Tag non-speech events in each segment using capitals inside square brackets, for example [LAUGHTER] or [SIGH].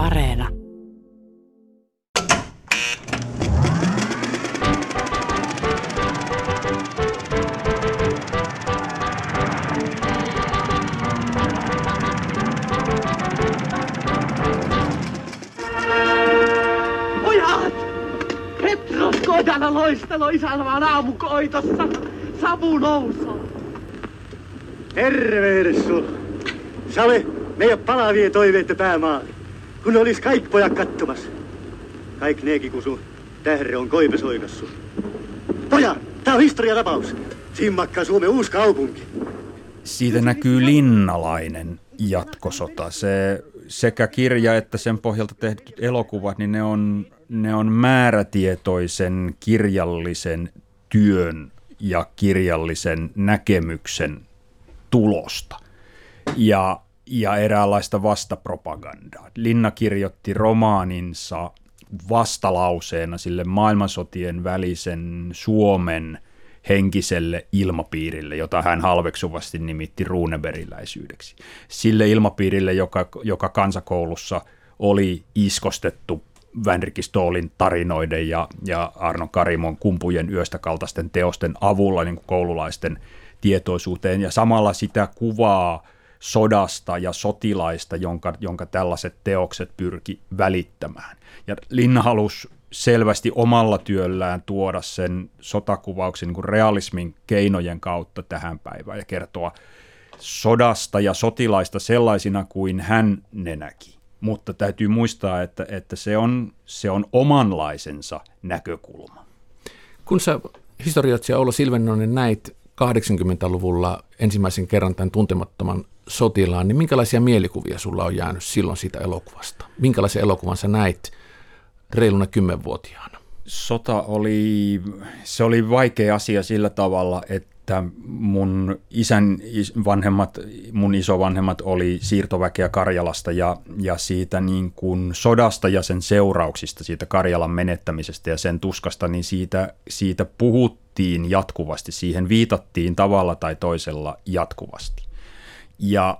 Areena. Pojat! Petros Kodana loistelo isänmaan aamukoitossa. Savu nousoo. Terve Erssu. Save, meidän palavie toiveette päämaa. Kun olis kaik pojat kattomassa. Kaik neekin kun sun tähre on koipesoikassu. Poja, tää on historiatapaus. Simmakka Suomen uusi kaupunki. Siitä näkyy linnalainen jatkosota. Se sekä kirja että sen pohjalta tehdyt elokuvat, niin ne on, ne on määrätietoisen kirjallisen työn ja kirjallisen näkemyksen tulosta. Ja, ja eräänlaista vastapropagandaa. Linna kirjoitti romaaninsa vastalauseena sille maailmansotien välisen Suomen henkiselle ilmapiirille, jota hän halveksuvasti nimitti ruuneberiläisyydeksi. Sille ilmapiirille, joka, joka kansakoulussa oli iskostettu Vänrikki Stoolin tarinoiden ja, ja Arno Karimon kumpujen yöstä kaltaisten teosten avulla niin koululaisten tietoisuuteen ja samalla sitä kuvaa sodasta ja sotilaista, jonka, jonka tällaiset teokset pyrki välittämään. Ja Linna halusi selvästi omalla työllään tuoda sen sotakuvauksen niin kuin realismin keinojen kautta tähän päivään ja kertoa sodasta ja sotilaista sellaisina kuin hän ne näki. Mutta täytyy muistaa, että, että se, on, se on omanlaisensa näkökulma. Kun sä historioitsija Oula Silvennoinen näit 80-luvulla ensimmäisen kerran tämän tuntemattoman sotilaan, niin minkälaisia mielikuvia sulla on jäänyt silloin siitä elokuvasta? Minkälaisen elokuvan sä näit reiluna kymmenvuotiaana? Sota oli, se oli vaikea asia sillä tavalla, että mun isän vanhemmat, mun isovanhemmat oli siirtoväkeä Karjalasta ja, ja siitä niin kuin sodasta ja sen seurauksista, siitä Karjalan menettämisestä ja sen tuskasta, niin siitä, siitä puhuttiin jatkuvasti, siihen viitattiin tavalla tai toisella jatkuvasti. Ja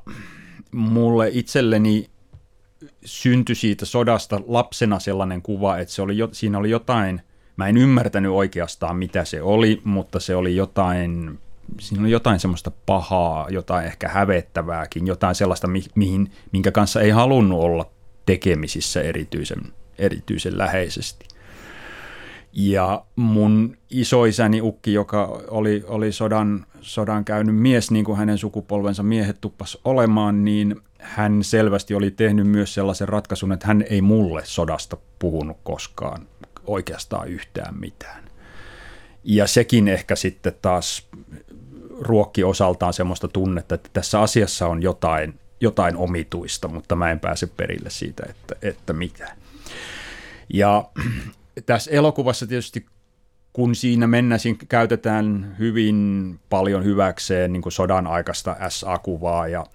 mulle itselleni syntyi siitä sodasta lapsena sellainen kuva, että se oli, siinä oli jotain, mä en ymmärtänyt oikeastaan mitä se oli, mutta se oli jotain, siinä oli jotain semmoista pahaa, jotain ehkä hävettävääkin, jotain sellaista, mihin, minkä kanssa ei halunnut olla tekemisissä erityisen, erityisen läheisesti. Ja mun isoisäni Ukki, joka oli, oli sodan, sodan käynyt mies, niin kuin hänen sukupolvensa miehet tuppas olemaan, niin hän selvästi oli tehnyt myös sellaisen ratkaisun, että hän ei mulle sodasta puhunut koskaan oikeastaan yhtään mitään. Ja sekin ehkä sitten taas ruokki osaltaan semmoista tunnetta, että tässä asiassa on jotain, jotain omituista, mutta mä en pääse perille siitä, että, että mitä. Ja [CLEARS THROAT] tässä elokuvassa tietysti kun siinä mennään, siinä käytetään hyvin paljon hyväkseen niin sodan aikaista SA-kuvaa ja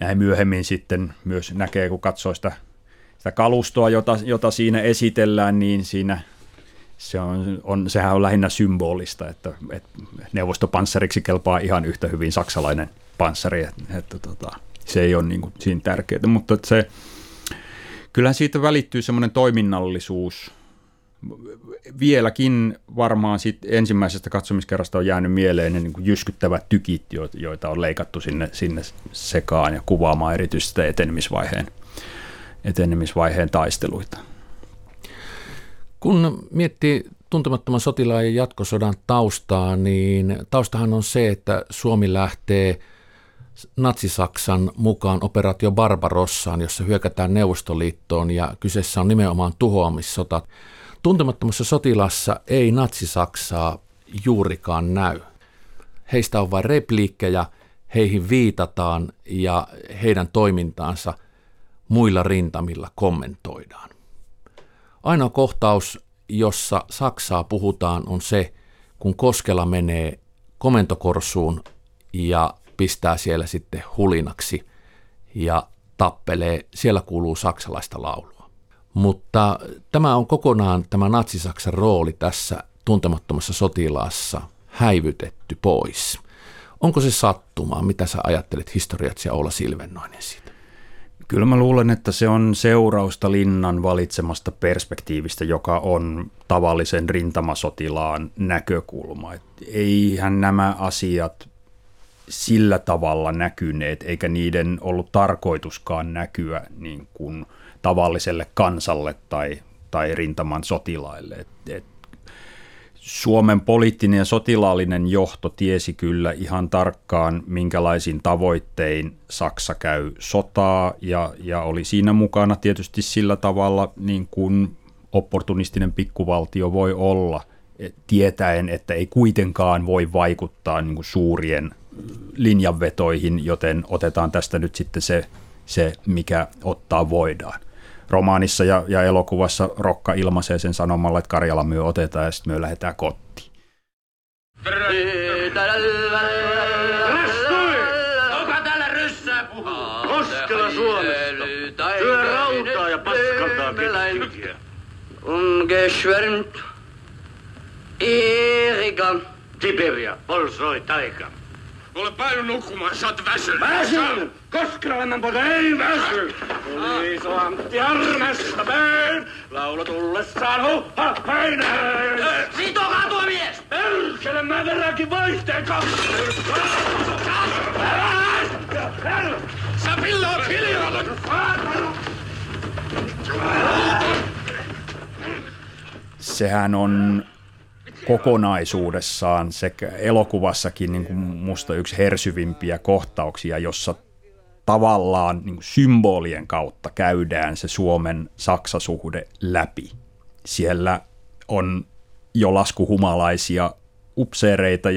näin myöhemmin sitten myös näkee, kun katsoo sitä, sitä kalustoa, jota, jota siinä esitellään, niin siinä se on, on, sehän on lähinnä symbolista, että, että neuvostopanssariksi kelpaa ihan yhtä hyvin saksalainen panssari, että, että tota, se ei ole niin kuin siinä tärkeää, mutta se, kyllähän siitä välittyy semmoinen toiminnallisuus, vieläkin varmaan sit ensimmäisestä katsomiskerrasta on jäänyt mieleen ne niin kuin jyskyttävät tykit, joita on leikattu sinne, sinne sekaan ja kuvaamaan erityisesti etenemisvaiheen, etenemisvaiheen taisteluita. Kun miettii tuntemattoman sotilaan ja jatkosodan taustaa, niin taustahan on se, että Suomi lähtee Natsi-Saksan mukaan operaatio Barbarossaan, jossa hyökätään Neuvostoliittoon ja kyseessä on nimenomaan tuhoamissota. Tuntemattomassa sotilassa ei natsi-Saksaa juurikaan näy. Heistä on vain repliikkejä, heihin viitataan ja heidän toimintaansa muilla rintamilla kommentoidaan. Ainoa kohtaus, jossa Saksaa puhutaan, on se, kun Koskela menee komentokorsuun ja pistää siellä sitten hulinaksi ja tappelee. Siellä kuuluu saksalaista laulua. Mutta tämä on kokonaan tämä natsisaksan rooli tässä tuntemattomassa sotilaassa häivytetty pois. Onko se sattumaa? Mitä sä ajattelet historiatsija Oula Silvennoinen siitä? Kyllä mä luulen, että se on seurausta linnan valitsemasta perspektiivistä, joka on tavallisen rintamasotilaan näkökulma. Et eihän nämä asiat sillä tavalla näkyneet, eikä niiden ollut tarkoituskaan näkyä niin kuin tavalliselle kansalle tai, tai rintaman sotilaille. Et, et Suomen poliittinen ja sotilaallinen johto tiesi kyllä ihan tarkkaan, minkälaisin tavoittein Saksa käy sotaa ja, ja oli siinä mukana tietysti sillä tavalla niin kuin opportunistinen pikkuvaltio voi olla, tietäen, että ei kuitenkaan voi vaikuttaa niin kuin suurien linjanvetoihin, joten otetaan tästä nyt sitten se, se mikä ottaa voidaan romaanissa ja, ja elokuvassa Rokka ilmaisee sen sanomalla, että Karjala myö otetaan ja sitten myö lähdetään kotiin. Kuka täällä ryssää puhuu? Koskela Suomesta. Syö rautaa ja. Ungeschwärmt. Erika. Siberia, Polsoi, taika. Ole painu nukkumaan, sä oot väsynyt. Väsyn! Koskelainen poika ei väsy! Tuli iso Antti Armesta pöön, laulu tullessaan huhha heinään! Sitokaa tuo mies! Perkele, mä vedänkin vaihteen kaksi! Sä pillaat hiljaa! Sehän on kokonaisuudessaan sekä elokuvassakin niin kuin musta yksi hersyvimpiä kohtauksia, jossa tavallaan niin kuin symbolien kautta käydään se Suomen Saksasuhde läpi. Siellä on jo laskuhumalaisia upseereita,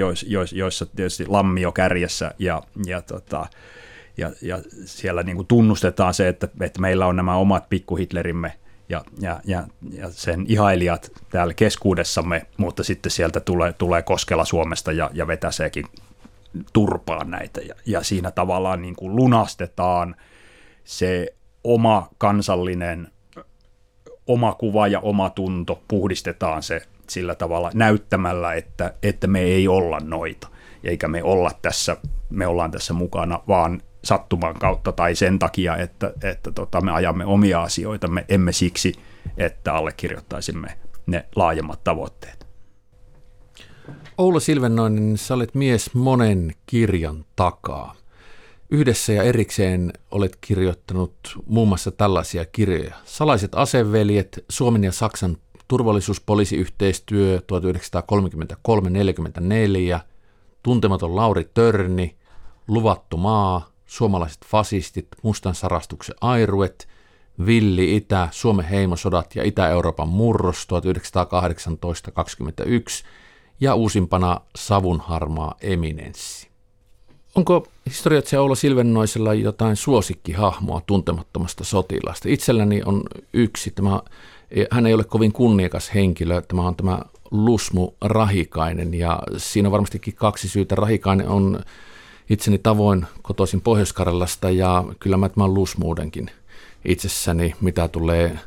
joissa tietysti lammio kärjessä ja, ja, tota, ja, ja siellä niin kuin tunnustetaan se, että, että meillä on nämä omat pikkuhitlerimme – ja, ja, ja, ja sen ihailijat täällä keskuudessamme, mutta sitten sieltä tulee, tulee Koskela Suomesta ja, ja vetäseekin turpaan näitä. Ja, ja siinä tavallaan niin kuin lunastetaan se oma kansallinen oma kuva ja oma tunto, puhdistetaan se sillä tavalla näyttämällä, että, että me ei olla noita, eikä me olla tässä, me ollaan tässä mukana, vaan sattuman kautta tai sen takia, että, että tota, me ajamme omia asioita, me emme siksi, että allekirjoittaisimme ne laajemmat tavoitteet. Oula Silvennoinen, sä olet mies monen kirjan takaa. Yhdessä ja erikseen olet kirjoittanut muun muassa tällaisia kirjoja. Salaiset aseveljet, Suomen ja Saksan turvallisuuspoliisiyhteistyö 1933-44, Tuntematon Lauri Törni, Luvattu maa, suomalaiset fasistit, mustan sarastuksen airuet, Villi Itä, Suomen heimosodat ja Itä-Euroopan murros 1918-21 ja uusimpana Savunharmaa eminenssi. Onko historiatsija Oula Silvennoisella jotain suosikkihahmoa tuntemattomasta sotilasta? Itselläni on yksi. Tämä, hän ei ole kovin kunniakas henkilö. Tämä on tämä Lusmu Rahikainen ja siinä on varmastikin kaksi syytä. Rahikainen on itseni tavoin kotoisin pohjois ja kyllä mä tämän lusmuudenkin itsessäni, mitä tulee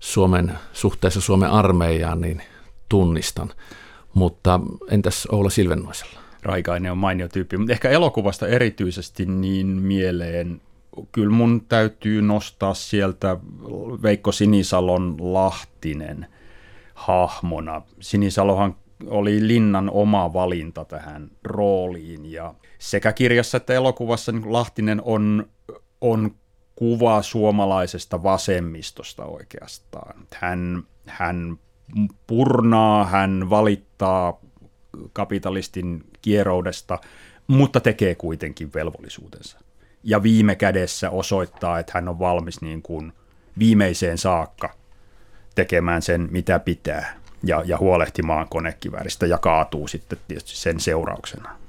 Suomen suhteessa Suomen armeijaan, niin tunnistan. Mutta entäs Oula Silvennoisella? Raikainen on mainio tyyppi, mutta ehkä elokuvasta erityisesti niin mieleen kyllä mun täytyy nostaa sieltä Veikko Sinisalon Lahtinen hahmona. Sinisalohan oli Linnan oma valinta tähän rooliin ja sekä kirjassa että elokuvassa niin Lahtinen on, on kuva suomalaisesta vasemmistosta oikeastaan. Hän, hän purnaa, hän valittaa kapitalistin kieroudesta, mutta tekee kuitenkin velvollisuutensa. Ja viime kädessä osoittaa, että hän on valmis niin kuin viimeiseen saakka tekemään sen, mitä pitää, ja, ja huolehtimaan konekivääristä, ja kaatuu sitten tietysti sen seurauksena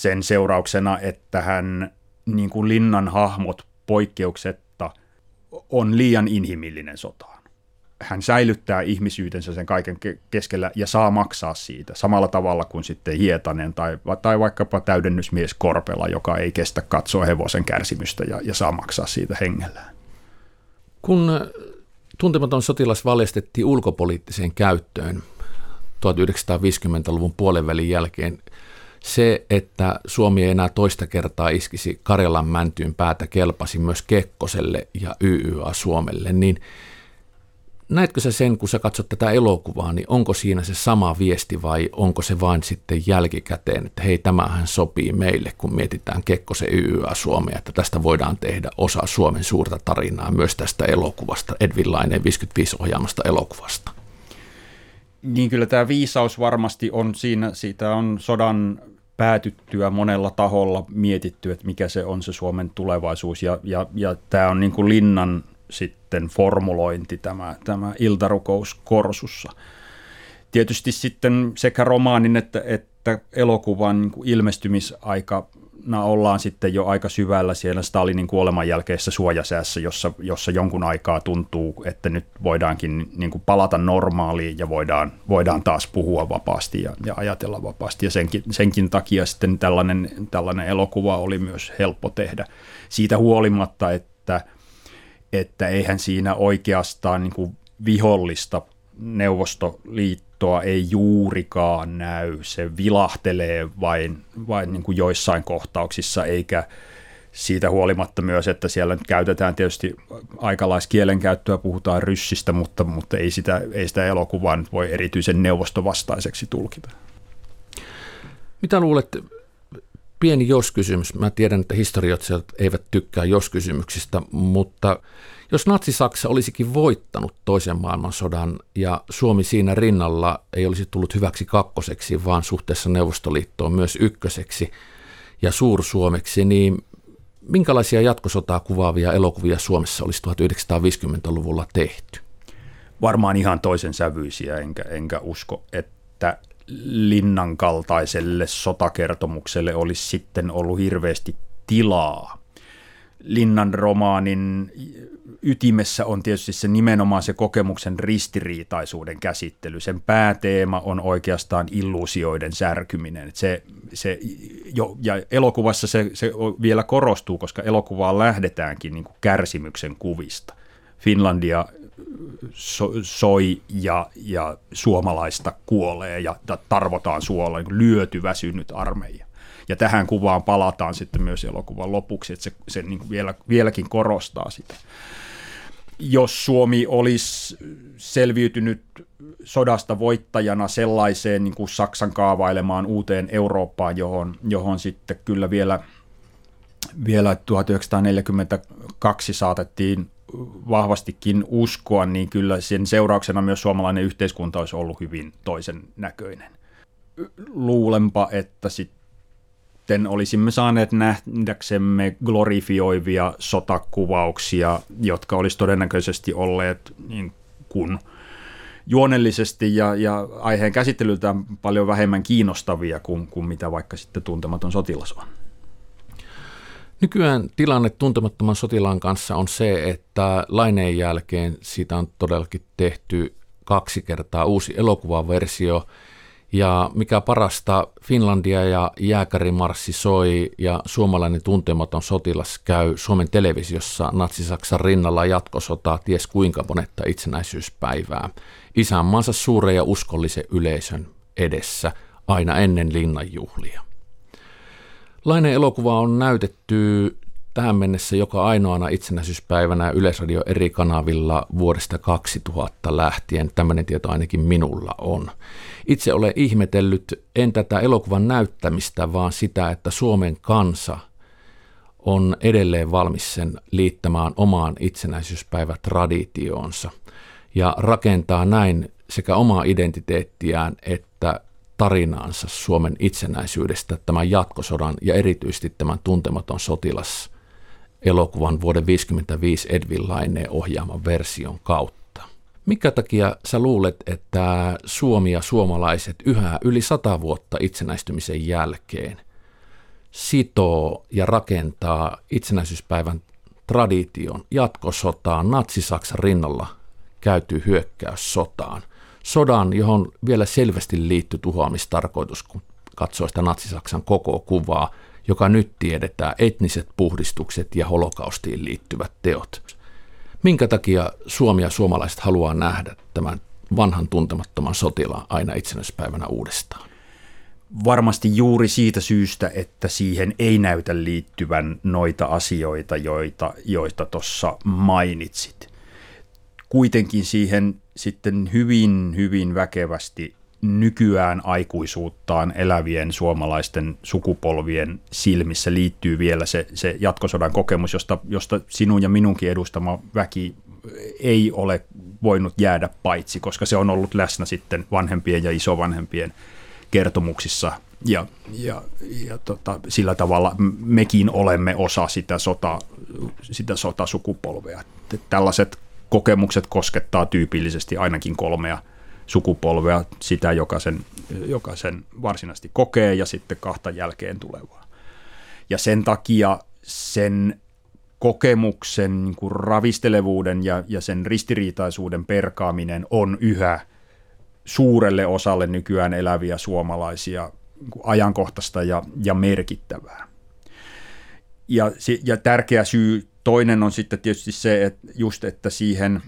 sen seurauksena, että hän niin kuin linnan hahmot poikkeuksetta on liian inhimillinen sotaan. Hän säilyttää ihmisyytensä sen kaiken keskellä ja saa maksaa siitä samalla tavalla kuin sitten Hietanen tai, tai vaikkapa täydennysmies Korpela, joka ei kestä katsoa hevosen kärsimystä ja, ja saa maksaa siitä hengellään. Kun tuntematon sotilas valjastettiin ulkopoliittiseen käyttöön 1950-luvun puolenvälin jälkeen, Se, että Suomi ei enää toista kertaa iskisi Karjalan mäntyyn päätä kelpasi myös Kekkoselle ja YYA Suomelle, niin näetkö sä sen, kun sä katsot tätä elokuvaa, niin onko siinä se sama viesti vai onko se vain sitten jälkikäteen, että hei tämähän sopii meille, kun mietitään Kekkosen YYA Suomea, että tästä voidaan tehdä osa Suomen suurta tarinaa myös tästä elokuvasta, Edvin Laineen 55 ohjaamasta elokuvasta? Niin kyllä tämä viisaus varmasti on siinä, siitä on sodan päätyttyä monella taholla mietitty, että mikä se on se Suomen tulevaisuus ja, ja, ja tämä on niin kuin linnan sitten formulointi tämä, tämä iltarukous Korsussa. Tietysti sitten sekä romaanin että, että elokuvan niin ilmestymisaika ollaan sitten jo aika syvällä siellä Stalinin kuoleman jälkeisessä suojasäässä, jossa, jossa jonkun aikaa tuntuu, että nyt voidaankin niin kuin palata normaaliin ja voidaan, voidaan taas puhua vapaasti ja, ja ajatella vapaasti. Ja senkin, senkin takia sitten tällainen, tällainen elokuva oli myös helppo tehdä. Siitä huolimatta, että, että eihän siinä oikeastaan niin kuin vihollista Neuvostoliittoa ei juurikaan näy. Se vilahtelee vain, vain niin kuin joissain kohtauksissa, eikä siitä huolimatta myös, että siellä nyt käytetään tietysti aikalaiskielenkäyttöä, puhutaan ryssistä, mutta, mutta ei, sitä, ei sitä elokuvaa nyt voi erityisen neuvostovastaiseksi tulkita. Mitä luulet, pieni jos-kysymys. Mä tiedän, että historioitsijat eivät tykkää jos-kysymyksistä, mutta jos Natsi-Saksa olisikin voittanut toisen maailmansodan ja Suomi siinä rinnalla ei olisi tullut hyväksi kakkoseksi, vaan suhteessa Neuvostoliittoon myös ykköseksi ja suursuomeksi, niin minkälaisia jatkosotaa kuvaavia elokuvia Suomessa olisi 1950-luvulla tehty? Varmaan ihan toisen sävyisiä, enkä, enkä usko, että linnan kaltaiselle sotakertomukselle olisi sitten ollut hirveästi tilaa. Linnan romaanin ytimessä on tietysti se nimenomaan se kokemuksen ristiriitaisuuden käsittely. Sen pääteema on oikeastaan illuusioiden särkyminen. Se, se, jo, ja elokuvassa se, se vielä korostuu, koska elokuvaan lähdetäänkin niin kuin kärsimyksen kuvista. Finlandia so, soi ja, ja suomalaista kuolee ja tarvotaan suolla, niin lyöty väsynyt armeija. Ja tähän kuvaan palataan sitten myös elokuvan lopuksi, että se, se niin vielä, vieläkin korostaa sitä. Jos Suomi olisi selviytynyt sodasta voittajana sellaiseen niin kuin Saksan kaavailemaan uuteen Eurooppaan, johon, johon sitten kyllä vielä, vielä 1942 saatettiin vahvastikin uskoa, niin kyllä sen seurauksena myös suomalainen yhteiskunta olisi ollut hyvin toisen näköinen. Luulenpa, että sitten olisimme saaneet nähdäksemme glorifioivia sotakuvauksia, jotka olisi todennäköisesti olleet niin kuin juonellisesti ja, ja aiheen käsittelyltään paljon vähemmän kiinnostavia kuin, kuin mitä vaikka sitten tuntematon sotilas on. Nykyään tilanne tuntemattoman sotilaan kanssa on se, että laineen jälkeen siitä on todellakin tehty kaksi kertaa uusi elokuvaversio. Ja mikä parasta, Finlandia ja jääkärimarssi soi ja suomalainen tuntematon sotilas käy Suomen televisiossa Natsi-Saksan rinnalla jatkosotaa ties kuinka monetta itsenäisyyspäivää. Isänmaansa suuren ja uskollisen yleisön edessä aina ennen linnanjuhlia. Lainen elokuva on näytetty tähän mennessä joka ainoana itsenäisyyspäivänä Yleisradio eri kanavilla vuodesta 2000 lähtien. Tämmöinen tieto ainakin minulla on. Itse olen ihmetellyt en tätä elokuvan näyttämistä, vaan sitä, että Suomen kansa on edelleen valmis sen liittämään omaan itsenäisyyspäivätraditioonsa ja rakentaa näin sekä omaa identiteettiään että tarinaansa Suomen itsenäisyydestä tämän jatkosodan ja erityisesti tämän tuntematon sotilas elokuvan vuoden 1955 Edwin Laineen ohjaaman version kautta. Mikä takia sä luulet, että Suomi ja suomalaiset yhä yli sata vuotta itsenäistymisen jälkeen sitoo ja rakentaa itsenäisyyspäivän tradition jatkosotaan Natsi-Saksan rinnalla käyty hyökkäyssotaan – sodan, johon vielä selvästi liittyy tuhoamistarkoitus, kun katsoo sitä Natsi-Saksan koko kuvaa, joka nyt tiedetään, etniset puhdistukset ja holokaustiin liittyvät teot. Minkä takia Suomi ja suomalaiset haluaa nähdä tämän vanhan tuntemattoman sotilaan aina itsenäispäivänä uudestaan? varmasti juuri siitä syystä, että siihen ei näytä liittyvän noita asioita, joita joita tuossa mainitsit. Kuitenkin siihen sitten hyvin, hyvin väkevästi nykyään aikuisuuttaan elävien suomalaisten sukupolvien silmissä liittyy vielä se, se jatkosodan kokemus, josta, josta sinun ja minunkin edustama väki ei ole voinut jäädä paitsi, koska se on ollut läsnä sitten vanhempien ja isovanhempien kertomuksissa ja, ja, ja tota, sillä tavalla mekin olemme osa sitä, sota, sitä sotasukupolvea. Tällaiset kokemukset koskettaa tyypillisesti ainakin kolmea sukupolvea, sitä joka sen, joka sen varsinaisesti kokee ja sitten kahta jälkeen tulevaa. Ja sen takia sen kokemuksen niin kuin ravistelevuuden ja, ja sen ristiriitaisuuden perkaaminen on yhä suurelle osalle nykyään eläviä suomalaisia niin kuin ajankohtaista ja, ja merkittävää. Ja, ja tärkeä syy toinen on sitten tietysti se, että just että siihen,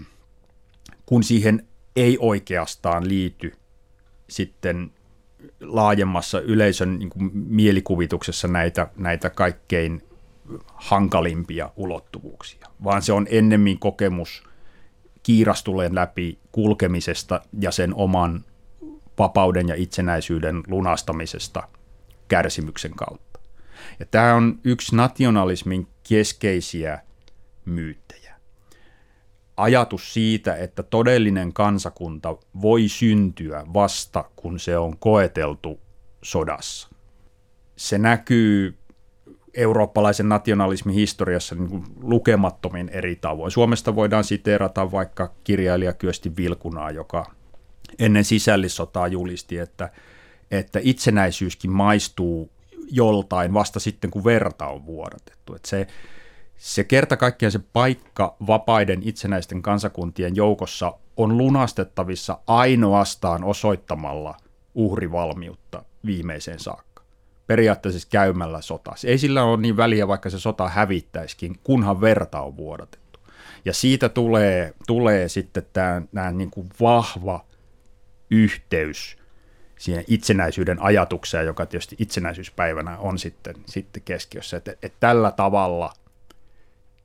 kun siihen ei oikeastaan liity sitten laajemmassa yleisön niin kuin mielikuvituksessa näitä, näitä kaikkein hankalimpia ulottuvuuksia, vaan se on ennemmin kokemus kiirastuleen läpi kulkemisesta ja sen oman vapauden ja itsenäisyyden lunastamisesta kärsimyksen kautta. Ja tämä on yksi nationalismin keskeisiä myyttejä. Ajatus siitä, että todellinen kansakunta voi syntyä vasta, kun se on koeteltu sodassa. Se näkyy eurooppalaisen nationalismin historiassa niin kuin lukemattomin eri tavoin. Suomesta voidaan siteerata vaikka kirjailija Kyösti Vilkunaa, joka ennen sisällissotaa julisti, että, että itsenäisyyskin maistuu joltain vasta sitten, kun verta on vuodatettu. Että se, se kerta kaikkiaan se paikka vapaiden itsenäisten kansakuntien joukossa on lunastettavissa ainoastaan osoittamalla uhrivalmiutta viimeiseen saakka periaatteessa siis käymällä sota. Ei sillä ole niin väliä, vaikka se sota hävittäisikin, kunhan verta on vuodatettu. Ja siitä tulee, tulee sitten tämä, tämä niin kuin vahva yhteys siihen itsenäisyyden ajatukseen, joka tietysti itsenäisyyspäivänä on sitten, sitten keskiössä. Että, että tällä tavalla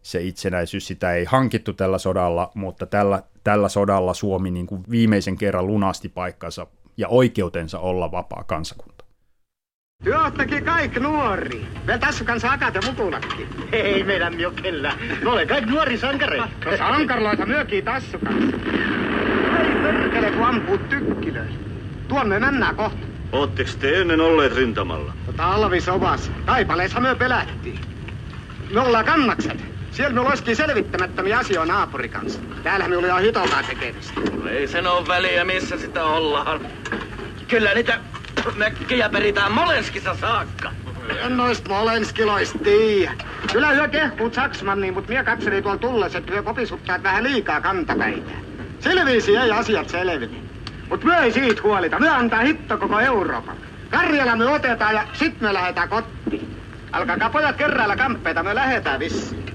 se itsenäisyys, sitä ei hankittu tällä sodalla, mutta tällä, tällä sodalla Suomi niin kuin viimeisen kerran lunasti paikkansa ja oikeutensa olla vapaa kansakunta. Työ oottakin kaik nuori. Vielä tässä kanssa akat ja mukulatkin. Ei meidän jokella. Me olemme kaikki nuori sankare. No sankarloita myökii tassu kanssa. Ei perkele, kun ampuu tykkilöi. Tuonne mennään kohta. Ootteko te ennen olleet rintamalla? No talvis ovas. Taipaleessa me pelättiin. Me ollaan kannakset. Siellä me olisikin selvittämättömiä asioita naapuri kanssa. Täällä me oli jo hitokaa tekemistä. Ei sen ole väliä, missä sitä ollaan. Kyllä niitä mökkejä peritään Molenskissa saakka. En noista molenskiloista tiiä. Kyllä hyö kehkuut Saksmanniin, mut mie katselin tuolla tullessa, että hyö kopisuttaa vähän liikaa kantapäitä. Silviisi ei asiat selvine. Mut myö ei siitä huolita. Myö antaa hitto koko Euroopan. Karjala me otetaan ja sit me lähetään kotiin. Alkakaa pojat kerralla kamppeita, me lähetään vissiin.